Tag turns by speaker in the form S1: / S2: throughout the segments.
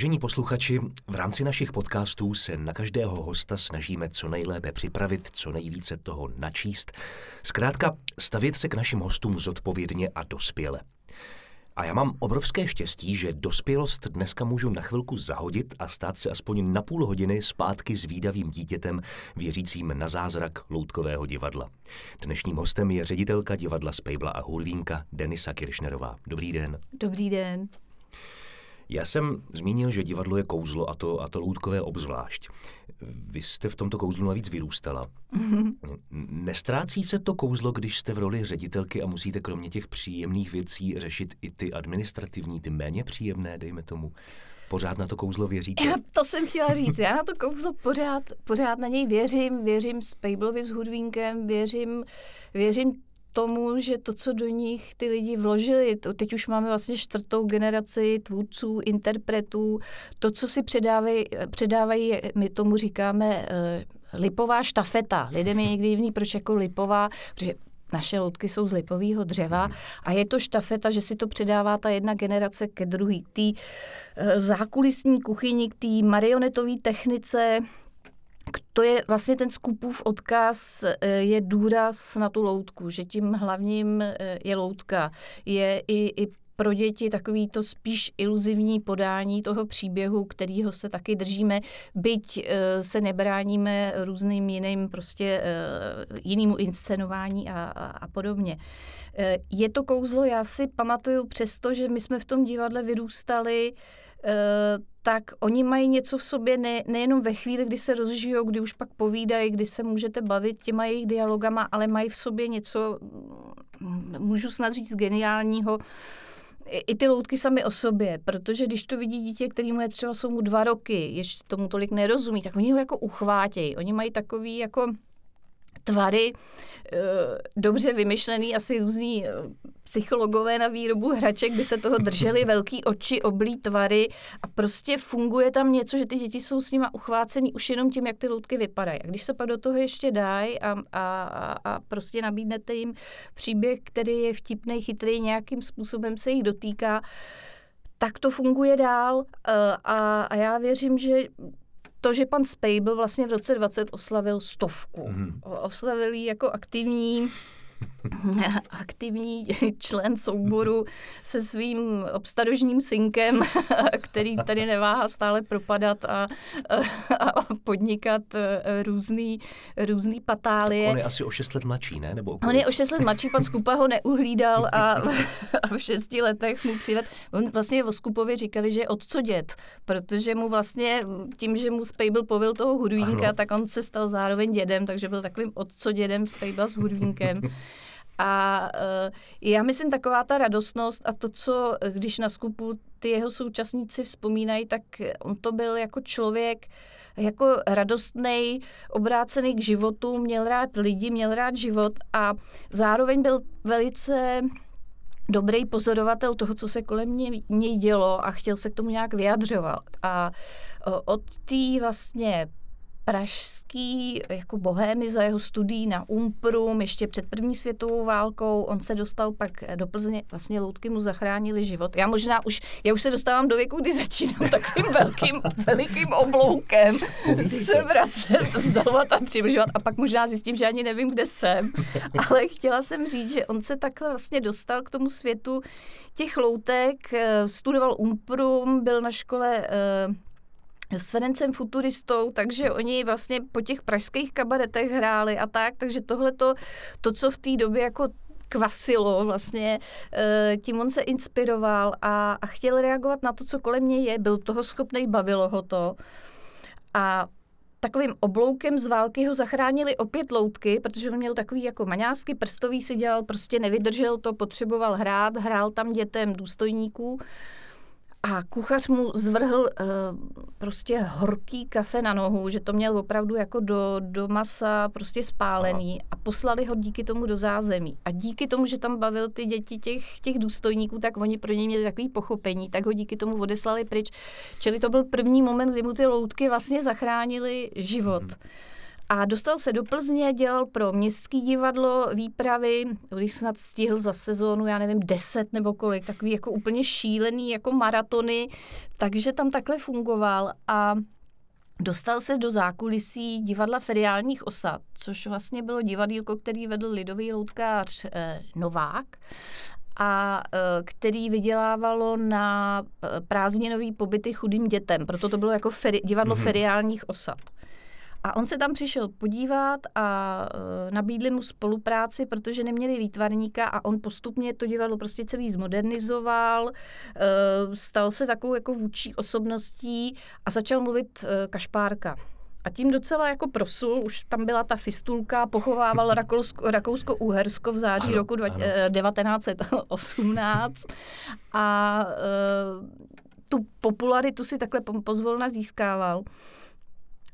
S1: Vážení posluchači, v rámci našich podcastů se na každého hosta snažíme co nejlépe připravit, co nejvíce toho načíst. Zkrátka, stavět se k našim hostům zodpovědně a dospěle. A já mám obrovské štěstí, že dospělost dneska můžu na chvilku zahodit a stát se aspoň na půl hodiny zpátky s výdavým dítětem, věřícím na zázrak loutkového divadla. Dnešním hostem je ředitelka divadla Spejbla a Hurvínka Denisa Kiršnerová. Dobrý den.
S2: Dobrý den.
S1: Já jsem zmínil, že divadlo je kouzlo a to, a to loutkové obzvlášť. Vy jste v tomto kouzlu navíc vyrůstala. Mm-hmm. Nestrácí se to kouzlo, když jste v roli ředitelky a musíte kromě těch příjemných věcí řešit i ty administrativní, ty méně příjemné, dejme tomu? Pořád na to kouzlo věříte?
S2: Já to jsem chtěla říct. Já na to kouzlo pořád, pořád na něj věřím. Věřím Spejblovi s Hudvínkem, věřím, věřím tomu, že to, co do nich ty lidi vložili, to, teď už máme vlastně čtvrtou generaci tvůrců, interpretů, to, co si předávají, předávají my tomu říkáme uh, lipová štafeta. Lidem je někdy divný, proč jako lipová, protože naše loutky jsou z lipového dřeva mhm. a je to štafeta, že si to předává ta jedna generace ke druhý. K té uh, zákulisní kuchyni, k té marionetové technice, to je vlastně ten skupův odkaz, eh, je důraz na tu loutku, že tím hlavním eh, je loutka. Je i, i pro děti takový to spíš iluzivní podání toho příběhu, kterýho se taky držíme, byť eh, se nebráníme různým jiným prostě jinému inscenování a, a, a podobně. Je to kouzlo, já si pamatuju přesto, že my jsme v tom divadle vyrůstali Eh, tak oni mají něco v sobě ne, nejenom ve chvíli, kdy se rozžijou, kdy už pak povídají, kdy se můžete bavit těma jejich dialogama, ale mají v sobě něco, mm, můžu snad říct, geniálního, i ty loutky sami o sobě, protože když to vidí dítě, který mu je třeba jsou mu dva roky, ještě tomu tolik nerozumí, tak oni ho jako uchvátějí. Oni mají takový jako tvary, eh, dobře vymyšlený, asi různý eh, psychologové na výrobu hraček, kdy se toho drželi velký oči, oblí tvary a prostě funguje tam něco, že ty děti jsou s nima uchvácený už jenom tím, jak ty loutky vypadají. A když se pak do toho ještě dají a, a, a prostě nabídnete jim příběh, který je vtipný, chytrý, nějakým způsobem se jich dotýká, tak to funguje dál eh, a, a já věřím, že to, že pan Spejbl vlastně v roce 20 oslavil stovku. Mm-hmm. Oslavil ji jako aktivní aktivní člen souboru se svým obstarožním synkem, který tady neváhá stále propadat a, a podnikat eh, různý, různý patálie.
S1: Tak on je asi o 6 let mladší, ne? Nebo
S2: on je o 6 let mladší, pan Skupa ho neuhlídal a, a v šesti letech mu přived. On vlastně o Skupovi říkali, že je otco děd, protože mu vlastně tím, že mu Spejbl povil toho hudvínka, tak on se stal zároveň dědem, takže byl takovým otco dědem Spejbla s hudvínkem. A uh, já myslím, taková ta radostnost a to, co když na skupu ty jeho současníci vzpomínají, tak on to byl jako člověk, jako radostný, obrácený k životu, měl rád lidi, měl rád život a zároveň byl velice dobrý pozorovatel toho, co se kolem něj, něj dělo a chtěl se k tomu nějak vyjadřovat. A od té vlastně pražský jako bohémy za jeho studií na Umprum ještě před první světovou válkou. On se dostal pak do Plzně, vlastně loutky mu zachránili život. Já možná už, já už se dostávám do věku, kdy začínám takovým velkým, velikým obloukem se vracet, vzdalovat a přibližovat a pak možná zjistím, že ani nevím, kde jsem. Ale chtěla jsem říct, že on se takhle vlastně dostal k tomu světu těch loutek, eh, studoval Umprum, byl na škole eh, s Ferencem Futuristou, takže oni vlastně po těch pražských kabaretech hráli a tak, takže tohle to, to co v té době jako kvasilo vlastně, eh, tím on se inspiroval a, a chtěl reagovat na to, co kolem něj je, byl toho schopný, bavilo ho to. A takovým obloukem z války ho zachránili opět loutky, protože on měl takový jako maňásky, prstový si dělal, prostě nevydržel to, potřeboval hrát, hrál tam dětem důstojníků. A kuchař mu zvrhl uh, prostě horký kafe na nohu, že to měl opravdu jako do, do masa prostě spálený Aha. a poslali ho díky tomu do zázemí. A díky tomu, že tam bavil ty děti těch, těch důstojníků, tak oni pro něj měli takový pochopení, tak ho díky tomu odeslali pryč. Čili to byl první moment, kdy mu ty loutky vlastně zachránili život. Hmm. A dostal se do Plzně, dělal pro městský divadlo výpravy, když snad stihl za sezónu, já nevím, deset nebo kolik, takový jako úplně šílený jako maratony, takže tam takhle fungoval a Dostal se do zákulisí divadla feriálních osad, což vlastně bylo divadílko, který vedl lidový loutkář eh, Novák a eh, který vydělávalo na eh, prázdninový pobyty chudým dětem. Proto to bylo jako feri, divadlo mm-hmm. feriálních osad. A on se tam přišel podívat a uh, nabídli mu spolupráci, protože neměli výtvarníka a on postupně to divadlo prostě celý zmodernizoval, uh, stal se takovou jako vůči osobností a začal mluvit uh, kašpárka. A tím docela jako prosul, už tam byla ta fistulka, pochovával Rakousko-Uhersko v září ano, roku dva, ano. 1918 a uh, tu popularitu si takhle pozvolna získával.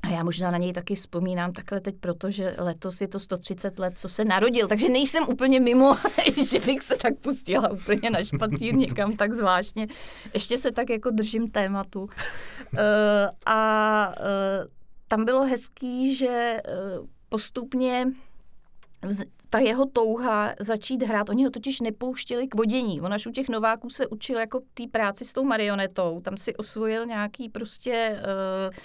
S2: A já možná na něj taky vzpomínám takhle teď, protože letos je to 130 let, co se narodil, takže nejsem úplně mimo, že bych se tak pustila úplně na špatýr někam tak zvláštně. Ještě se tak jako držím tématu. Uh, a uh, tam bylo hezký, že uh, postupně ta jeho touha začít hrát, oni ho totiž nepouštěli k vodění. On až u těch nováků se učil jako té práci s tou marionetou, tam si osvojil nějaký prostě uh,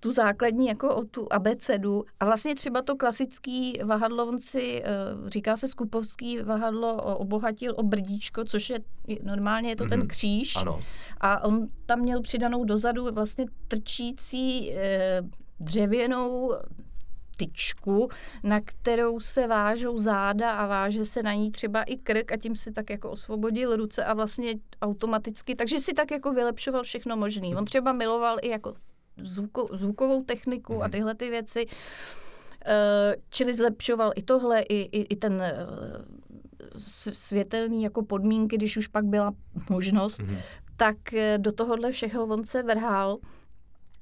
S2: tu základní jako o tu abecedu a vlastně třeba to klasický vahadlo, on si, eh, říká se skupovský vahadlo, obohatil o brdíčko, což je, normálně je to mm-hmm. ten mhm. kříž
S1: ano.
S2: a on tam měl přidanou dozadu vlastně trčící eh, dřevěnou tyčku, na kterou se vážou záda a váže se na ní třeba i krk a tím si tak jako osvobodil ruce a vlastně automaticky, takže si tak jako vylepšoval všechno možný. On třeba miloval i jako zvuko, zvukovou techniku mm. a mhm. tyhle ty věci. Eh, čili zlepšoval i tohle, i, i, i ten eh, světelný jako podmínky, když už pak byla možnost, mm. tak eh, do tohohle všeho on se vrhal.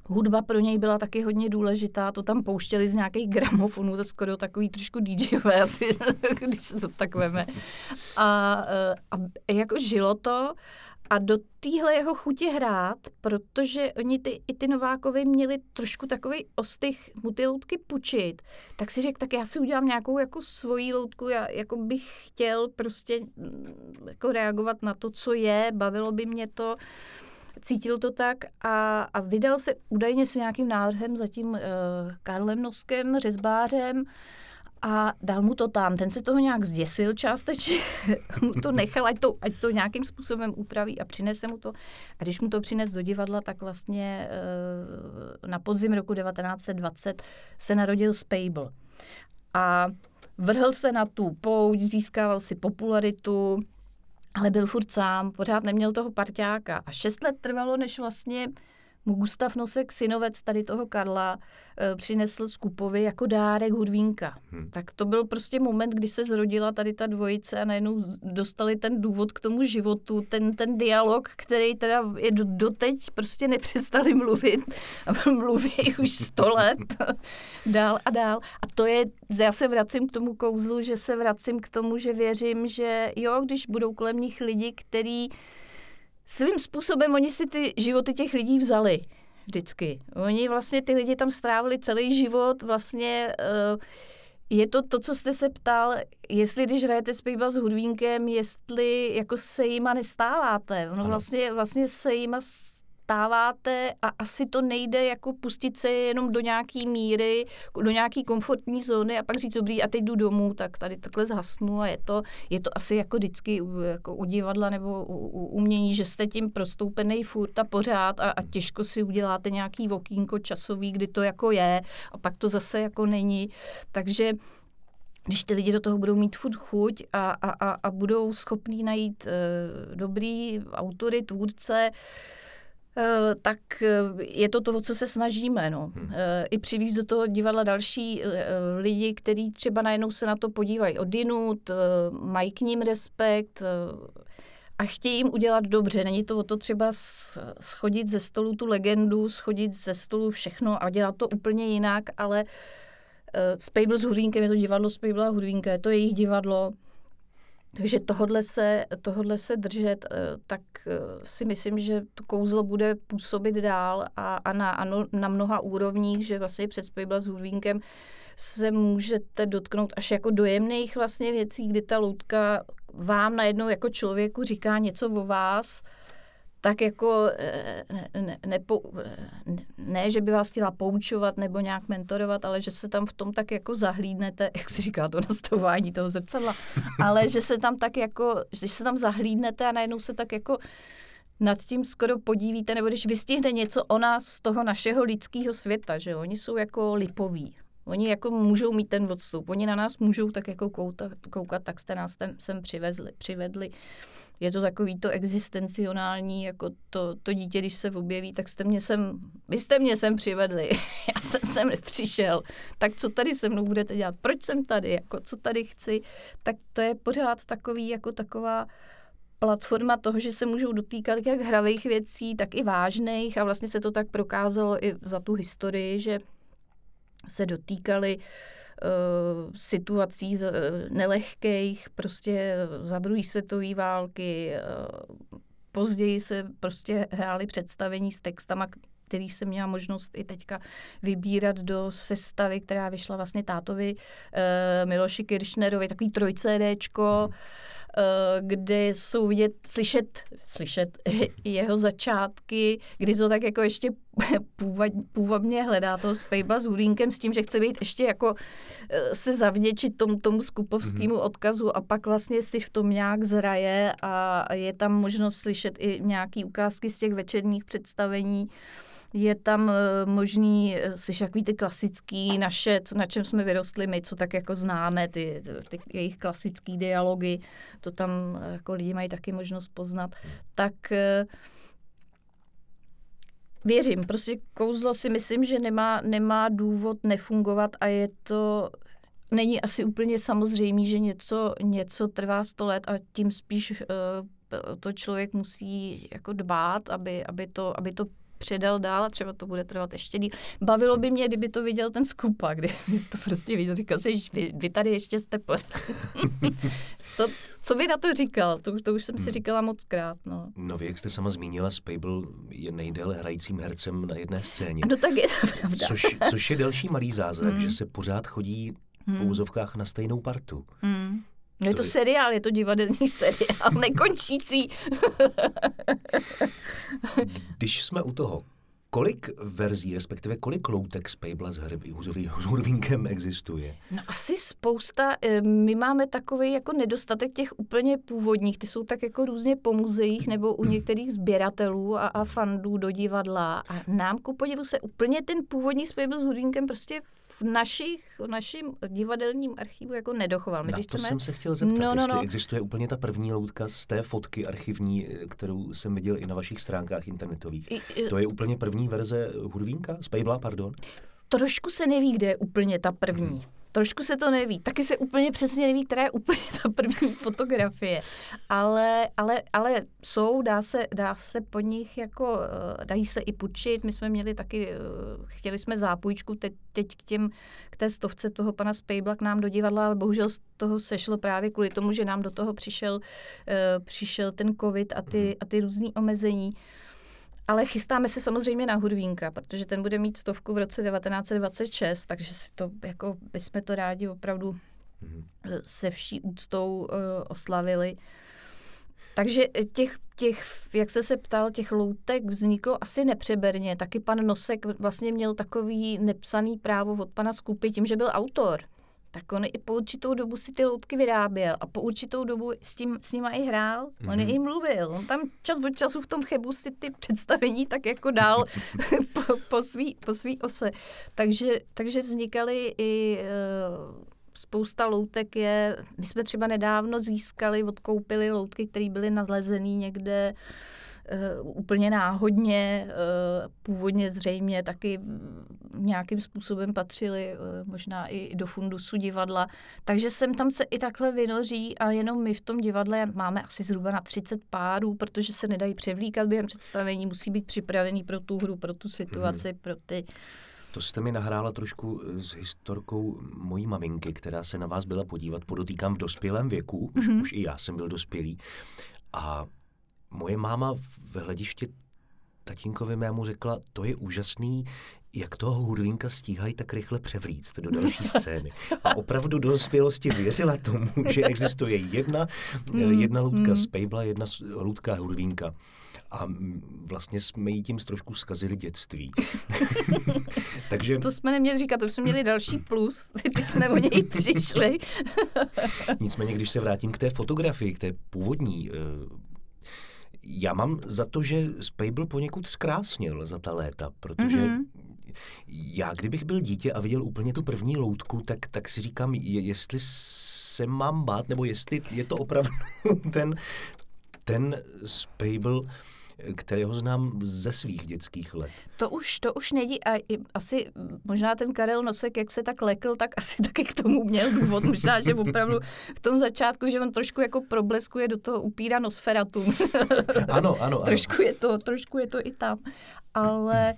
S2: Hudba pro něj byla taky hodně důležitá, to tam pouštěli z nějakých gramofonů, to skoro takový trošku DJové asi, když se to tak veme. A, a jako žilo to a do téhle jeho chutě hrát, protože oni ty, i ty Novákovi měli trošku takový ostych mu ty loutky pučit, tak si řekl, tak já si udělám nějakou jako svoji loutku, já jako bych chtěl prostě mm, jako reagovat na to, co je, bavilo by mě to, cítil to tak a, a vydal se údajně s nějakým návrhem za tím uh, Karlem Noskem, řezbářem, a dal mu to tam. Ten se toho nějak zděsil částečně, mu to nechal, ať to, ať to nějakým způsobem upraví a přinese mu to. A když mu to přines do divadla, tak vlastně eh, na podzim roku 1920 se narodil Spable. A vrhl se na tu pouť, získával si popularitu, ale byl furt sám, pořád neměl toho parťáka. A šest let trvalo, než vlastně mu Gustav Nosek, synovec tady toho Karla, eh, přinesl z Kupovy jako dárek hudvínka. Hmm. Tak to byl prostě moment, kdy se zrodila tady ta dvojice a najednou dostali ten důvod k tomu životu, ten, ten dialog, který teda je do, doteď prostě nepřestali mluvit. A mluví už sto let dál a dál. A to je, já se vracím k tomu kouzlu, že se vracím k tomu, že věřím, že jo, když budou kolem nich lidi, který svým způsobem oni si ty životy těch lidí vzali vždycky. Oni vlastně ty lidi tam strávili celý život, vlastně uh, je to to, co jste se ptal, jestli když hrajete zpěva s hudvínkem, jestli jako se jima nestáváte. Ono vlastně, vlastně se jima stáváte a asi to nejde jako pustit se jenom do nějaký míry, do nějaký komfortní zóny a pak říct, dobrý, a teď jdu domů, tak tady takhle zhasnu a je to, je to asi jako vždycky jako u divadla nebo u, u umění, že jste tím prostoupený furt a pořád a, a těžko si uděláte nějaký vokínko časový, kdy to jako je a pak to zase jako není. Takže když ty lidi do toho budou mít furt chuť a, a, a, a budou schopní najít uh, dobrý autory, tvůrce, Eh, tak eh, je to to, co se snažíme. No. Hmm. Eh, I přivízt do toho divadla další lidi, kteří třeba najednou se na to podívají odinut, mají k ním respekt a chtějí jim udělat dobře. Není to o to třeba schodit ze stolu tu legendu, schodit ze stolu všechno a dělat to úplně jinak, ale Spable s Hudvínkem je to divadlo Spable a Hudvínka, je to jejich divadlo, Takže tohodle se, tohodle se držet, eh, tak eh, si myslím, že to kouzlo bude působit dál a, a na, ano, na mnoha úrovních, že vlastně před Spejbla s Hurvínkem se můžete dotknout až jako dojemných vlastně věcí, kdy ta loutka vám najednou jako člověku říká něco o vás, tak jako eh, ne, ne, ne, ne, že by vás chtěla poučovat nebo nějak mentorovat, ale že se tam v tom tak jako zahlídnete, jak se říká to nastavování toho zrcadla, ale že se tam tak jako, že se tam zahlídnete a najednou se tak jako nad tím skoro podívíte, nebo když vystihne něco o nás z toho našeho lidského světa, že oni jsou jako lipoví. Oni jako můžou mít ten odstup, oni na nás můžou tak jako koukat, koukat tak jste nás sem, sem přivezli, přivedli je to takový to existencionální, jako to, to dítě, když se objeví, tak jste mě sem, vy jste mě sem přivedli, já jsem sem nepřišel, tak co tady se mnou budete dělat, proč jsem tady, jako co tady chci, tak to je pořád takový, jako taková platforma toho, že se můžou dotýkat jak hravých věcí, tak i vážných. A vlastně se to tak prokázalo i za tu historii, že se dotýkali uh, situací eh, nelehkých, prostě za druhé světové války. Eh, později se prostě hrály představení s textama, který jsem měla možnost i teďka vybírat do sestavy, která vyšla vlastně tátovi Miloši Kiršnerovi, takový trojcédéčko, hmm Eh, kde jsou vidět, slyšet, slyšet jeho začátky, kdy to tak jako ještě původně hledá toho Spejba s Hurínkem s tím, že chce být ještě jako eh, se zavděčit tomu, tomu skupovskému mm-hmm. odkazu a pak vlastně si v tom nějak zraje a je tam možnost slyšet i nějaký ukázky z těch večerních představení. Je tam eh, možný eh, slyšet takový ty klasický naše, co, na čem jsme vyrostli my, co tak jako známe, ty, ty jejich klasický dialogy, to tam eh, jako lidi mají taky možnost poznat. Tak věřím, prostě kouzlo si myslím, že nemá, nemá důvod nefungovat a je to není asi úplně samozřejmé, že něco, něco trvá sto let a tím spíš uh, to člověk musí jako dbát, aby, aby, to, aby to předal dál a třeba to bude trvat ještě díl. Bavilo by mě, kdyby to viděl ten skupa, kdy to prostě viděl, říkal si, vy, vy tady ještě jste pořád. co, co by na to říkal? To, to už jsem si hmm. říkala moc krát. No.
S1: no vy, jak jste sama zmínila, Spable je nejdéle hrajícím hercem na jedné scéně.
S2: No tak je to pravda.
S1: Což, což je další malý zázrak, hmm. že se pořád chodí v hmm. úzovkách na stejnou partu. Hmm.
S2: No je to, seriál, je to divadelní seriál, nekončící.
S1: Když jsme u toho, kolik verzí, respektive kolik loutek z Pejbla s, s Hurvinkem existuje?
S2: No asi spousta. Eh, my máme takový jako nedostatek těch úplně původních. Ty jsou tak jako různě po muzeích nebo u některých sběratelů a, a fandů do divadla. A nám ku podivu se úplně ten původní Spejbl s Hurvinkem prostě v, našich, v našem divadelním archivu jako nedochoval.
S1: My, Na když to chceme... jsem se chtěl zeptat, no, no, jestli no. existuje úplně ta první loutka z té fotky archivní, kterou jsem viděl i na vašich stránkách internetových. I, i, to je úplně první verze Hurvínka? Spejbla, pardon?
S2: Trošku se neví, kde je úplně ta první. Hmm. Trošku se to neví. Taky se úplně přesně neví, která je úplně ta první fotografie. Ale, ale, ale jsou, dá se, dá se po nich jako, eh, dají se i půjčit. My jsme měli taky, eh, chtěli jsme zápůjčku teď, teď k, těm, k té stovce toho pana Spejbla k nám do divadla, ale bohužel z toho sešlo právě kvůli tomu, že nám do toho přišel, uh, přišel ten covid a ty, a ty různý omezení. Ale chystáme se samozřejmě na Hurvínka, protože ten bude mít stovku v roce 1926, takže si to, jako bychom to rádi opravdu mm-hmm. se vší úctou uh, oslavili. Takže těch, těch, jak jste se ptal, těch loutek vzniklo asi nepřeberně. Taky pan Nosek vlastně měl takový nepsaný právo od pana Skupy tím, že byl autor tak on i po určitou dobu si ty loutky vyráběl a po určitou dobu s, tím, s nima i hrál. Mm-hmm. On i mluvil. On tam čas od času v tom chebu si ty představení tak jako dál po, po, svý, po svý ose. Takže, takže vznikaly i uh, spousta loutek je, my jsme třeba nedávno získali, odkoupili loutky, které byly nalezené někde uh, Uh, úplně náhodně, uh, původně zřejmě taky nějakým způsobem patřili uh, možná i do fundusu divadla. Takže sem tam se i takhle vynoří a jenom my v tom divadle máme asi zhruba na 30 párů, protože se nedají převlíkat během představení, musí být připravený pro tu hru, pro tu situaci, mm. pro ty
S1: To jste mi nahrála trošku s historkou mojí maminky, která se na vás byla podívat, podotýkám v dospělém věku, už, mm-hmm. už i já jsem byl dospělý. A moje máma v hledišti tatínkovi mému řekla, to je úžasný, jak toho hudvinka stíhají tak rychle převlíct do další scény. A opravdu do dospělosti věřila tomu, že existuje jedna, mm, jedna loutka mm. z Pejbla, jedna loutka hudvinka. A vlastně jsme jí tím trošku zkazili dětství.
S2: Takže... To jsme neměli říkat, to jsme měli další plus. Teď jsme o něj přišli.
S1: Nicméně, když se vrátím k té fotografii, k té původní, eh, já mám za to, že Spable poněkud zkrásnil za ta léta, protože mm-hmm. já, kdybych byl dítě a viděl úplně tu první loutku, tak, tak si říkám, je, jestli se mám bát, nebo jestli je to opravdu ten, ten Spable, kterého znám ze svých dětských let.
S2: To už, to už není a asi možná ten Karel Nosek, jak se tak lekl, tak asi taky k tomu měl důvod. Možná, že opravdu v tom začátku, že on trošku jako probleskuje do toho upíra Nosferatu.
S1: ano, ano, ano.
S2: trošku, je to, trošku je to i tam. Ale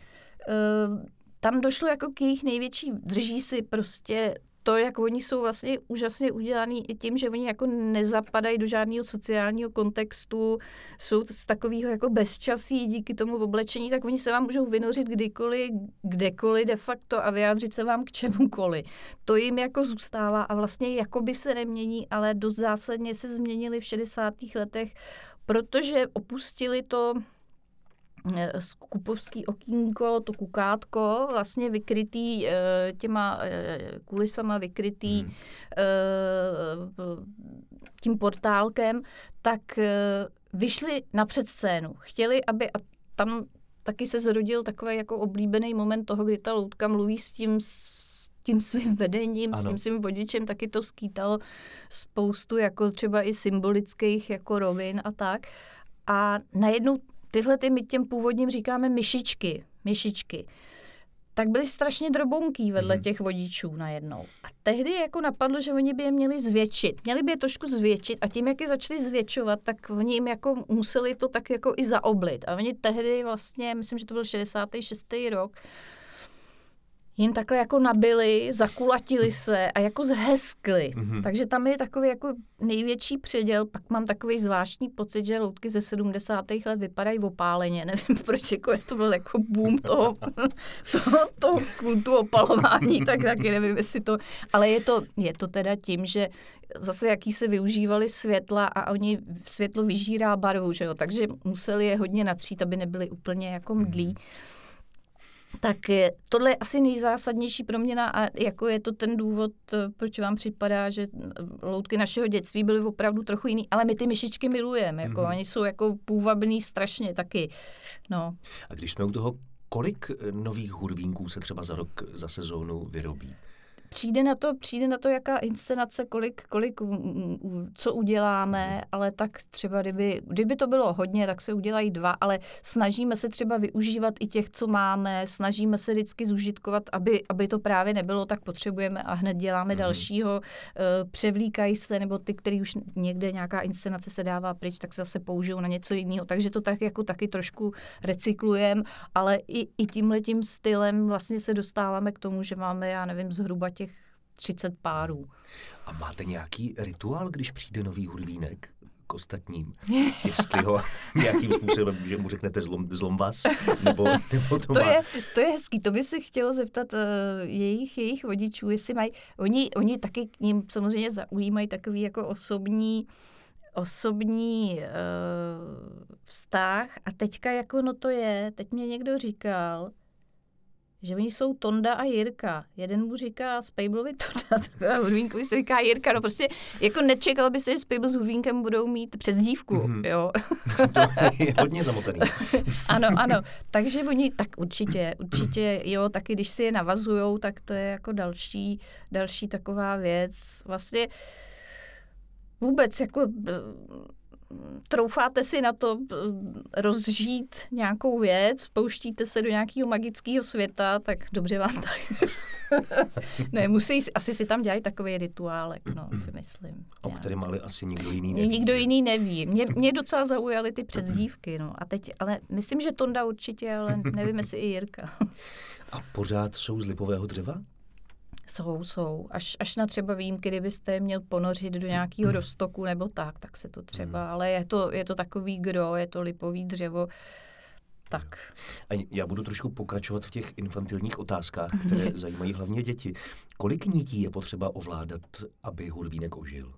S2: uh, tam došlo jako k jejich největší, drží si prostě to, jak oni jsou vlastně úžasně udělaný i tím, že oni jako nezapadají do žádného sociálního kontextu, jsou z takového jako bezčasí díky tomu oblečení, tak oni se vám můžou vynořit kdykoliv, kdekoliv de facto a vyjádřit se vám k čemukoliv. To jim jako zůstává a vlastně jako by se nemění, ale dost zásadně se změnili v 60. letech, protože opustili to skupovský okýnko, to kukátko, vlastně vykrytý eh, těma eh, kulisama, vykrytý hmm. tím portálkem, tak vyšli na předscénu. Chtěli, aby, a tam taky se zrodil takový jako oblíbený moment toho, kdy ta loutka mluví s tím s tím svým vedením, ano. s tím svým vodičem, taky to skýtalo spoustu jako třeba i symbolických jako rovin a tak. A najednou tyhle ty my těm původním říkáme myšičky, myšičky, tak byly strašně drobounký vedle mm. těch vodičů najednou. A tehdy jako napadlo, že oni by je měli zvětšit. Měli by je trošku zvětšit a tím, jak je začali zvětšovat, tak oni jim jako museli to tak jako i zaoblit. A oni tehdy vlastně, myslím, že to byl 66. rok, jim takhle jako nabili, zakulatili se a jako zheskli. Mm-hmm. Takže tam je takový jako největší předěl. Pak mám takový zvláštní pocit, že loutky ze 70. let vypadají opáleně. Nevím, proč jako je to byl jako boom toho, toho, toho kultu opalování, tak taky nevím, jestli to... Ale je to, je to teda tím, že zase jaký se využívali světla a oni světlo vyžírá barvu, že jo? takže museli je hodně natřít, aby nebyly úplně jako mdlí. Mm-hmm. Tak tohle je asi nejzásadnější proměna a jako je to ten důvod, eh, proč vám připadá, že eh, loutky našeho dětství byly opravdu trochu jiný, ale my ty myšičky milujeme, jako mm-hmm. oni jsou jako půvabný strašně taky. No.
S1: A když jsme u toho, kolik eh, nových hudvínků se třeba za rok, za sezónu vyrobí?
S2: Přijde na to, přijde na to, jaká inscenace, kolik, kolik co uděláme, ale tak třeba, kdyby, kdyby to bylo hodně, tak se udělají dva, ale snažíme se třeba využívat i těch, co máme, snažíme se vždycky zužitkovat, aby, aby to právě nebylo, tak potřebujeme a hned děláme mm. dalšího, eh, převlíkají se, nebo ty, který už někde nějaká inscenace se dává pryč, tak se zase použijou na něco jiného. Takže to tak jako taky trošku recyklujeme, ale i, i tímhletím stylem vlastně se dostáváme k tomu, že máme, já nevím, zhruba 30 párů.
S1: A máte nějaký rituál, když přijde nový hudvínek? k ostatním, jestli ho nějakým způsobem, že mu řeknete zlom, zlom vás, nebo, nebo to,
S2: to, má... je, to je hezký, to by se chtělo zeptat uh, jejich, jejich vodičů, jestli mají, oni, oni taky k ním samozřejmě zaujímají takový jako osobní osobní uh, vztah a teďka jako no to je, teď mě někdo říkal, že oni jsou Tonda a Jirka. Jeden mu říká Spejblovi Tonda, druhá Hudvínkovi se říká Jirka. No prostě jako nečekal by se, že Spejbl s Hudvínkem budou mít přezdívku, mm-hmm. jo.
S1: to je hodně zamotaný.
S2: ano, ano. Takže oni, tak určitě, určitě, jo, taky když si je navazujou, tak to je jako další, další taková věc. Vlastně vůbec jako troufáte si na to eh, rozžít nějakou věc, pouštíte se do nějakého magického světa, tak dobře vám tak. ne, musí, asi si tam dělají takový rituálek, no, si myslím.
S1: O kterém ale asi nikdo jiný neví.
S2: Nikdo jiný neví. Mě, mě docela zaujaly ty předzdívky, no. A teď, ale myslím, že Tonda určitě, ale nevím, jestli i Jirka.
S1: A pořád jsou z lipového dřeva?
S2: Jsou, jsou. Až, až na třeba výjimky, kdybyste je měl ponořit do nějakého roztoku nebo tak, tak se to třeba, hmm. ale je to, je to takový gro, je to lipový dřevo, tak.
S1: A já budu trošku pokračovat v těch infantilních otázkách, které zajímají hlavně děti. Kolik nití je potřeba ovládat, aby hurvínek ožil?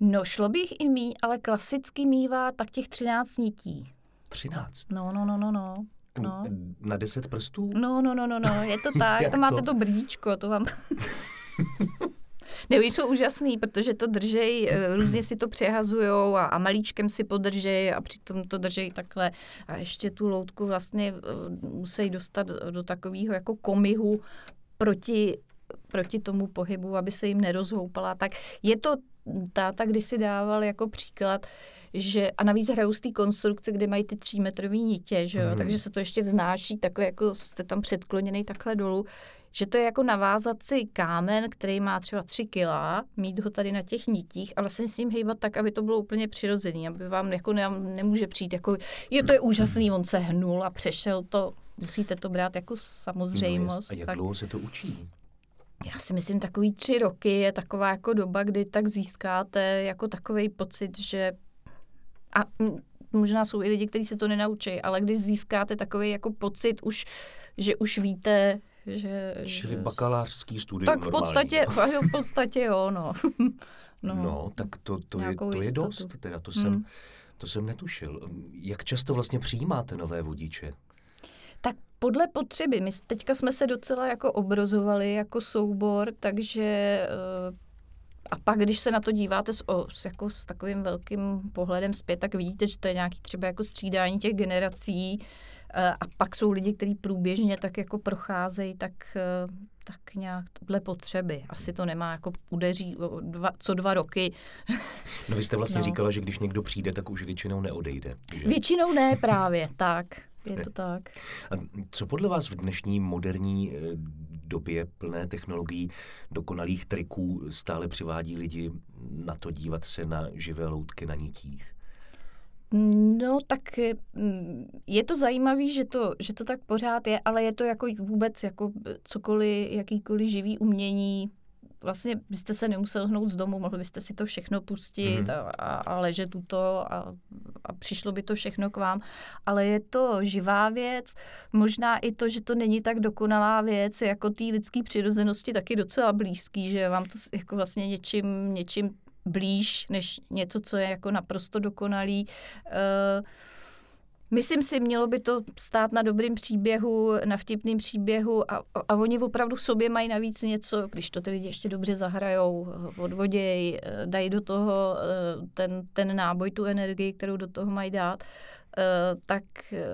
S2: No, šlo bych i mý, ale klasicky mývá tak těch 13 nití.
S1: 13?
S2: No, no, no, no, no. No.
S1: Na deset prstů?
S2: No, no, no, no, no, je to tak. to máte to brdíčko, to vám... Ne, jsou úžasný, protože to držej, eh, různě si to přehazujou a, a malíčkem si podržej a přitom to držej takhle. A ještě tu loutku vlastně eh, musí dostat do takového jako komihu proti proti tomu pohybu, aby se jim nerozhoupala. Tak je to táta kdysi dával jako příklad, že a navíc hrajou z té konstrukce, kde mají ty třímetrový nitě, že jo? Mm. takže se to ještě vznáší takhle, jako jste tam předkloněný takhle dolů, že to je jako navázat si kámen, který má třeba 3 kila, mít ho tady na těch nitích a vlastně s ním hejbat tak, aby to bylo úplně přirozený, aby vám jako ne, nemůže přijít jako, je to je úžasný, on se hnul a přešel to, musíte to brát jako samozřejmost.
S1: No, a jak tak... dlouho se to učí?
S2: Já si myslím, takový tři roky je taková jako doba, kdy tak získáte jako takový pocit, že a možná jsou i lidi, kteří se to nenaučí, ale když získáte takový jako pocit už, že už víte, že...
S1: Čili že... bakalářský studium
S2: Tak v podstatě, v podstatě jo, no.
S1: no. no, tak to, to, je, to je dost, teda to jsem, hmm. to jsem netušil. Jak často vlastně přijímáte nové vodiče?
S2: Tak podle potřeby. My teďka jsme se docela jako obrozovali jako soubor, takže a pak, když se na to díváte s, o, s, jako s takovým velkým pohledem zpět, tak vidíte, že to je nějaký třeba jako střídání těch generací eh, a pak jsou lidi, kteří průběžně tak jako procházejí, tak, eh, tak nějak dle potřeby. Asi to nemá jako udeří dva, co dva roky.
S1: No vy jste vlastně no. říkala, že když někdo přijde, tak už většinou neodejde. Že?
S2: Většinou ne právě, tak. Je to tak.
S1: A co podle vás v dnešní moderní eh, době plné technologií, dokonalých triků stále přivádí lidi na to dívat se na živé loutky na nitích?
S2: No, tak eh, mm, je to zajímavé, že to, že to tak pořád je, ale je to jako vůbec jako cokoliv, jakýkoliv živý umění, vlastně byste se nemusel hnout z domu, mohli byste si to všechno pustit mm-hmm. a, a ležet to a, a přišlo by to všechno k vám. Ale je to živá věc, možná i to, že to není tak dokonalá věc, jako té lidské přirozenosti taky docela blízký, že vám to jako vlastně něčím, něčím blíž, než něco, co je jako naprosto dokonalý. Uh, Myslím si, mělo by to stát na dobrým příběhu, na vtipným příběhu a, a oni opravdu v sobě mají navíc něco, když to ty lidi ještě dobře zahrajou, odvoděj, dají do toho eh, ten, ten náboj, tu energii, kterou do toho mají dát, eh, tak eh,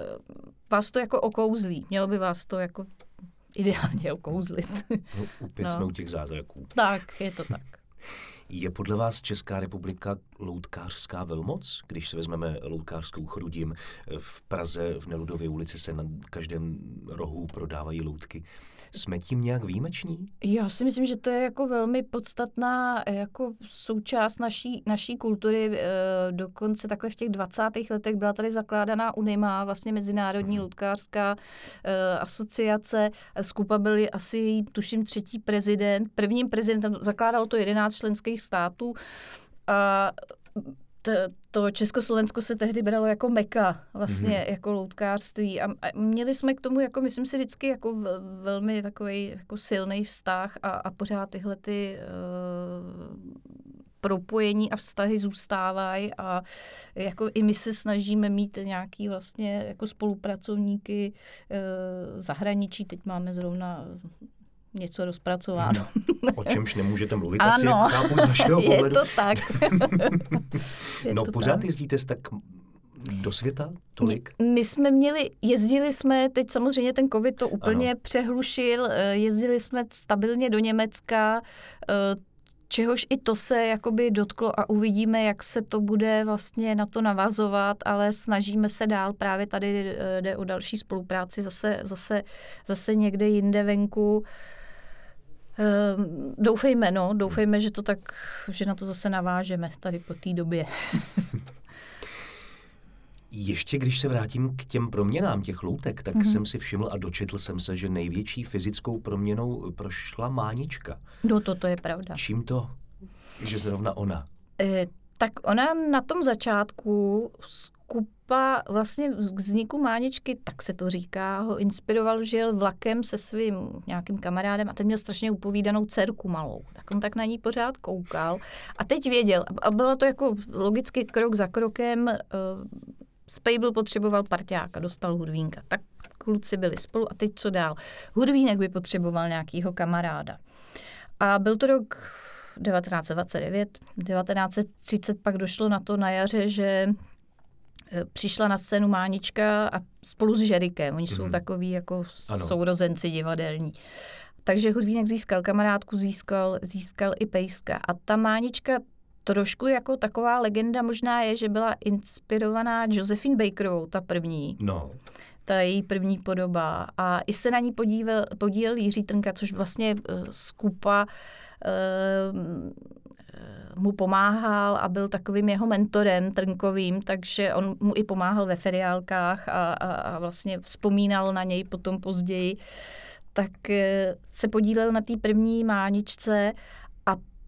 S2: vás to jako okouzlí. Mělo by vás to jako ideálně okouzlit.
S1: No, opět no. jsme u těch zázraků.
S2: Tak, je to tak.
S1: Je podle vás Česká republika loutkářská velmoc? Když se vezmeme loutkářskou chrudim, v Praze v Neludově ulici se na každém rohu prodávají loutky. Jsme tím nějak výjimeční?
S2: Já si myslím, že to je jako velmi podstatná jako součást naší, naší kultury. E, dokonce takhle v těch 20. letech byla tady zakládaná UNIMA, vlastně Mezinárodní hmm. loutkářská e, asociace. Skupa byli asi, tuším, třetí prezident. Prvním prezidentem zakládalo to 11 členských států. A t, to Československo se tehdy bralo jako meka, vlastně mm-hmm. jako loutkářství a, a měli jsme k tomu, jako myslím si vždycky jako v, velmi takový jako silný vztah a, a pořád tyhle ty uh, propojení a vztahy zůstávají a jako i my se snažíme mít nějaký vlastně jako spolupracovníky uh, zahraničí. Teď máme zrovna něco rozpracováno.
S1: Hmm. O čemž nemůžete mluvit ano, asi, jak chápu z vašeho pohledu.
S2: je to tak.
S1: je no to pořád tak. jezdíte tak do světa tolik?
S2: My, my jsme měli, jezdili jsme, teď samozřejmě ten covid to úplně ano. přehlušil, eh, jezdili jsme stabilně do Německa, eh, čehož i to se jakoby dotklo a uvidíme, jak se to bude vlastně na to navazovat, ale snažíme se dál, právě tady eh, jde o další spolupráci zase, zase, zase někde jinde venku. Ehm, doufejme, no, doufejme, že to tak, že na to zase navážeme tady po té době.
S1: Ještě když se vrátím k těm proměnám těch loutek, tak mm-hmm. jsem si všiml a dočetl jsem se, že největší fyzickou proměnou prošla Mánička.
S2: No to, to je pravda.
S1: Čím to, že zrovna ona?
S2: E, tak ona na tom začátku skupa vlastně k vzniku Máničky, tak se to říká, ho inspiroval, že jel vlakem se svým nějakým kamarádem a ten měl strašně upovídanou dcerku malou. Tak on tak na ní pořád koukal a teď věděl, a bylo to jako logicky krok za krokem, uh, Spejbl potřeboval parťáka, dostal Hurvínka. Tak kluci byli spolu a teď co dál? Hurvínek by potřeboval nějakýho kamaráda. A byl to rok 1929, 1930 pak došlo na to na jaře, že přišla na scénu Mánička a spolu s Žerikem. Oni mm-hmm. jsou mhm. takový jako ano. sourozenci divadelní. Takže Hudvínek získal kamarádku, získal, získal i Pejska. A ta Mánička trošku jako taková legenda možná je, že byla inspirovaná Josephine Bakerovou, ta první.
S1: No.
S2: Ta její první podoba. A i se na ní podíval, podílel Jiří Trnka, což vlastně uh, skupa uh, mu pomáhal a byl takovým jeho mentorem trnkovým, takže on mu i pomáhal ve feriálkách a, a, a vlastně vzpomínal na něj potom později. Tak uh, se podílel na té první máničce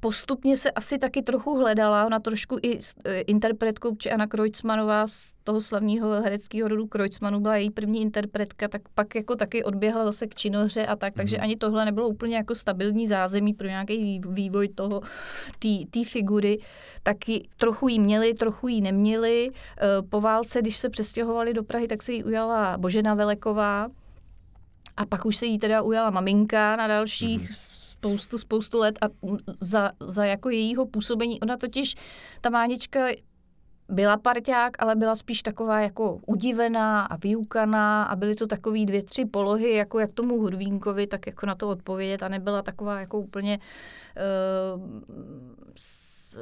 S2: postupně se asi taky trochu hledala, ona trošku i e, interpretkou, či Anna Kreutzmanová z toho slavného hereckého rodu Kreutzmanů byla její první interpretka, tak pak jako taky odběhla zase k činohře a tak, mm-hmm. takže mhm. ani tohle nebylo úplně jako stabilní zázemí pro nějaký vývoj toho, té figury. Taky trochu jí měli, trochu jí neměli. E, po válce, když se přestěhovali do Prahy, tak se jí ujala Božena Veleková, a pak už se jí teda ujala maminka na dalších mm-hmm spoustu, spoustu let a za, za jako jejího působení, ona totiž, ta Mánička byla parťák, ale byla spíš taková jako udivená a vyukaná a byly to takové dvě, tři polohy, jako jak tomu Hudvínkovi, tak jako na to odpovědět a nebyla taková jako úplně uh, s,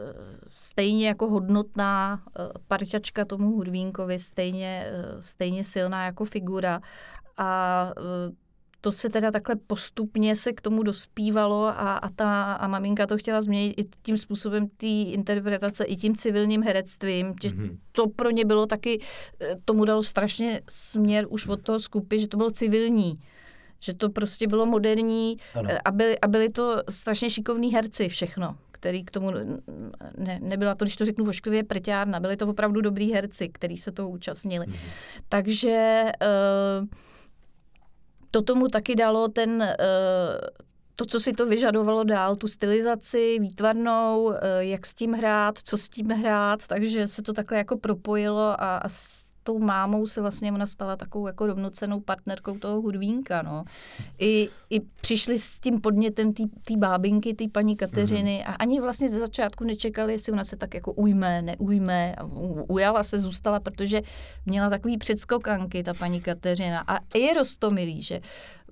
S2: stejně jako hodnotná uh, parťačka tomu Hudvínkovi, stejně, uh, stejně silná jako figura. A uh, to se teda takhle postupně se k tomu dospívalo a, a ta a maminka to chtěla změnit i tím způsobem té interpretace, i tím civilním herectvím, že mm-hmm. to pro ně bylo taky, eh, tomu dalo strašně směr už od toho skupy, že to bylo civilní že to prostě bylo moderní eh, a byli, a byli to strašně šikovní herci všechno, který k tomu, ne, nebyla to, když to řeknu vošklivě, prťárna, byli to opravdu dobrý herci, kteří se toho účastnili. Mm-hmm. Takže uh, to tomu taky dalo ten, eh, to, co si to vyžadovalo dál, tu stylizaci výtvarnou, eh, jak s tím hrát, co s tím hrát, takže se to takhle jako propojilo a, a tou mámou se vlastně ona stala takovou jako rovnocenou partnerkou toho hudvínka, no. I, i přišli s tím podnětem té bábinky, té paní Kateřiny mm-hmm. a ani vlastně ze začátku nečekali, jestli ona se tak jako ujme, neujme. A ujala se, zůstala, protože měla takový předskokanky, ta paní Kateřina. A je rostomilý, že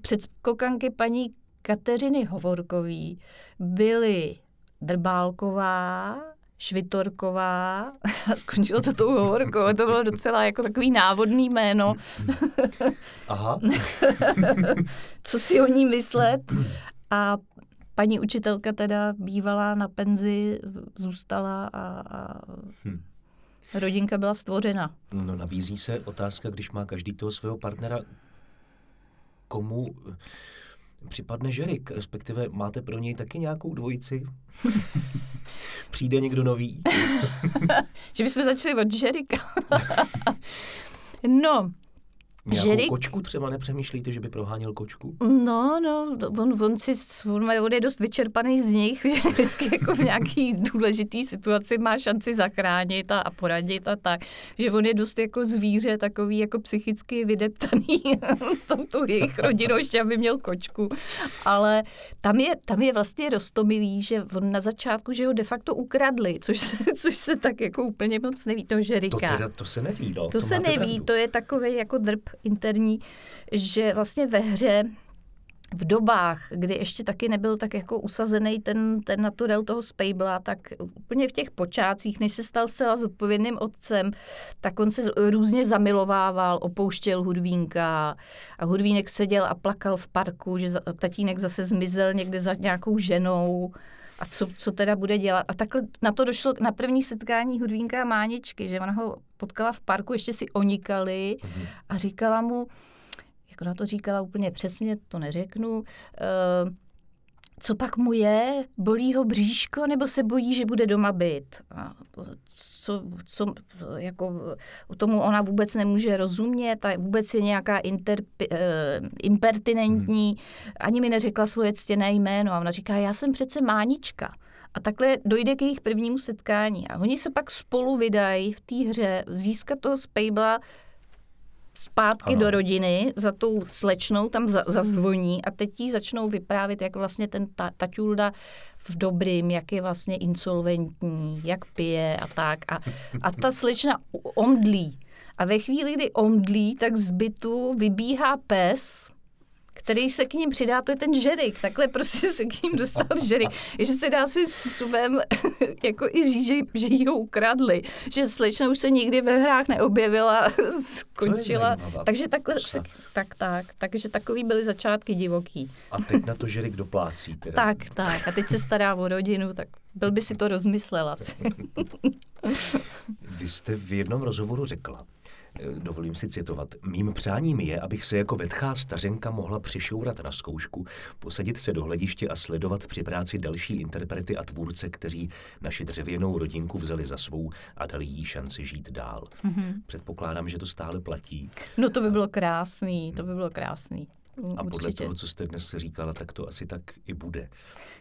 S2: předskokanky paní Kateřiny Hovorkový byly Drbálková, Švitorková a skončilo to tou hovorkou. To bylo docela jako takový návodný jméno.
S1: Aha.
S2: Co si o ní myslet? A paní učitelka teda bývala na penzi, zůstala a, a hm. rodinka byla stvořena.
S1: No nabízí se otázka, když má každý toho svého partnera, komu připadne Žerik, respektive máte pro něj taky nějakou dvojici? Přijde někdo nový?
S2: že bychom začali od Žerika. no,
S1: Nějakou Žerik... kočku třeba nepřemýšlíte, že by proháněl kočku?
S2: No, no, on, on, si, on, on je dost vyčerpaný z nich, že vždycky jako v nějaký důležitý situaci má šanci zachránit a, a poradit a tak. Že on je dost jako zvíře, takový jako psychicky vydeptaný tou jejich rodinou, ještě aby měl kočku. Ale tam je, tam je vlastně rostomilý, že on na začátku, že ho de facto ukradli, což, což se tak jako úplně moc neví, to Žerika.
S1: To, teda, to se neví, no.
S2: To, to se neví, pravdu. to je takový jako drb interní, že vlastně ve hře v dobách, kdy ještě taky nebyl tak jako usazený ten, ten naturel toho Spejbla, tak úplně v těch počátcích, než se stal zcela zodpovědným otcem, tak on se různě zamilovával, opouštěl Hudvínka a Hudvínek seděl a plakal v parku, že tatínek zase zmizel někde za nějakou ženou a co, co teda bude dělat. A takhle na to došlo na první setkání Hudvínka a Máničky, že ona ho potkala v parku, ještě si onikali a říkala mu, jak ona to říkala úplně přesně, to neřeknu, uh, co pak mu je, bolí ho bříško, nebo se bojí, že bude doma být. A co, co, jako, tomu ona vůbec nemůže rozumět a vůbec je nějaká inter, uh, impertinentní. Hmm. Ani mi neřekla svoje ctěné jméno. A ona říká, já jsem přece Mánička. A takhle dojde k jejich prvnímu setkání. A oni se pak spolu vydají v té hře získat toho Spejbla zpátky ano. do rodiny za tou slečnou, tam za, zazvoní a teď jí začnou vyprávět, jak vlastně ten ta, taťulda v dobrým, jak je vlastně insolventní, jak pije a tak. A, a ta slečna omdlí. A ve chvíli, kdy omdlí, tak z bytu vybíhá pes, který se k ním přidá, to je ten žerik. Takhle prostě se k ním dostal žerik. Že se dá svým způsobem jako i říct, že, že jí ho ukradli. Že slečna už se nikdy ve hrách neobjevila, skončila. Takže takhle se, tak, tak. Takže takový byly začátky divoký.
S1: A teď na to žerik doplácí. Teda.
S2: Tak, tak. A teď se stará o rodinu, tak byl by si to rozmyslel asi.
S1: Vy jste v jednom rozhovoru řekla, dovolím si citovat, mým přáním je, abych se jako vetchá stařenka mohla přišourat na zkoušku, posadit se do hlediště a sledovat při práci další interprety a tvůrce, kteří naši dřevěnou rodinku vzali za svou a dali jí šanci žít dál. Mm-hmm. Předpokládám, že to stále platí.
S2: No to by bylo krásný, to by bylo krásný.
S1: A podle Určitě. toho, co jste dnes říkala, tak to asi tak i bude.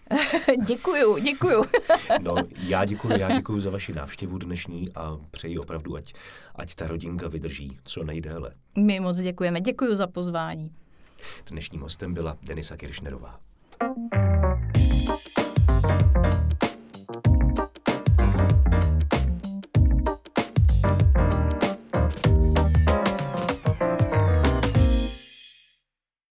S2: děkuju, děkuju.
S1: no, já děkuju, já děkuju za vaši návštěvu dnešní a přeji opravdu, ať, ať ta rodinka vydrží co nejdéle.
S2: My moc děkujeme, děkuju za pozvání.
S1: Dnešním hostem byla Denisa Kiršnerová.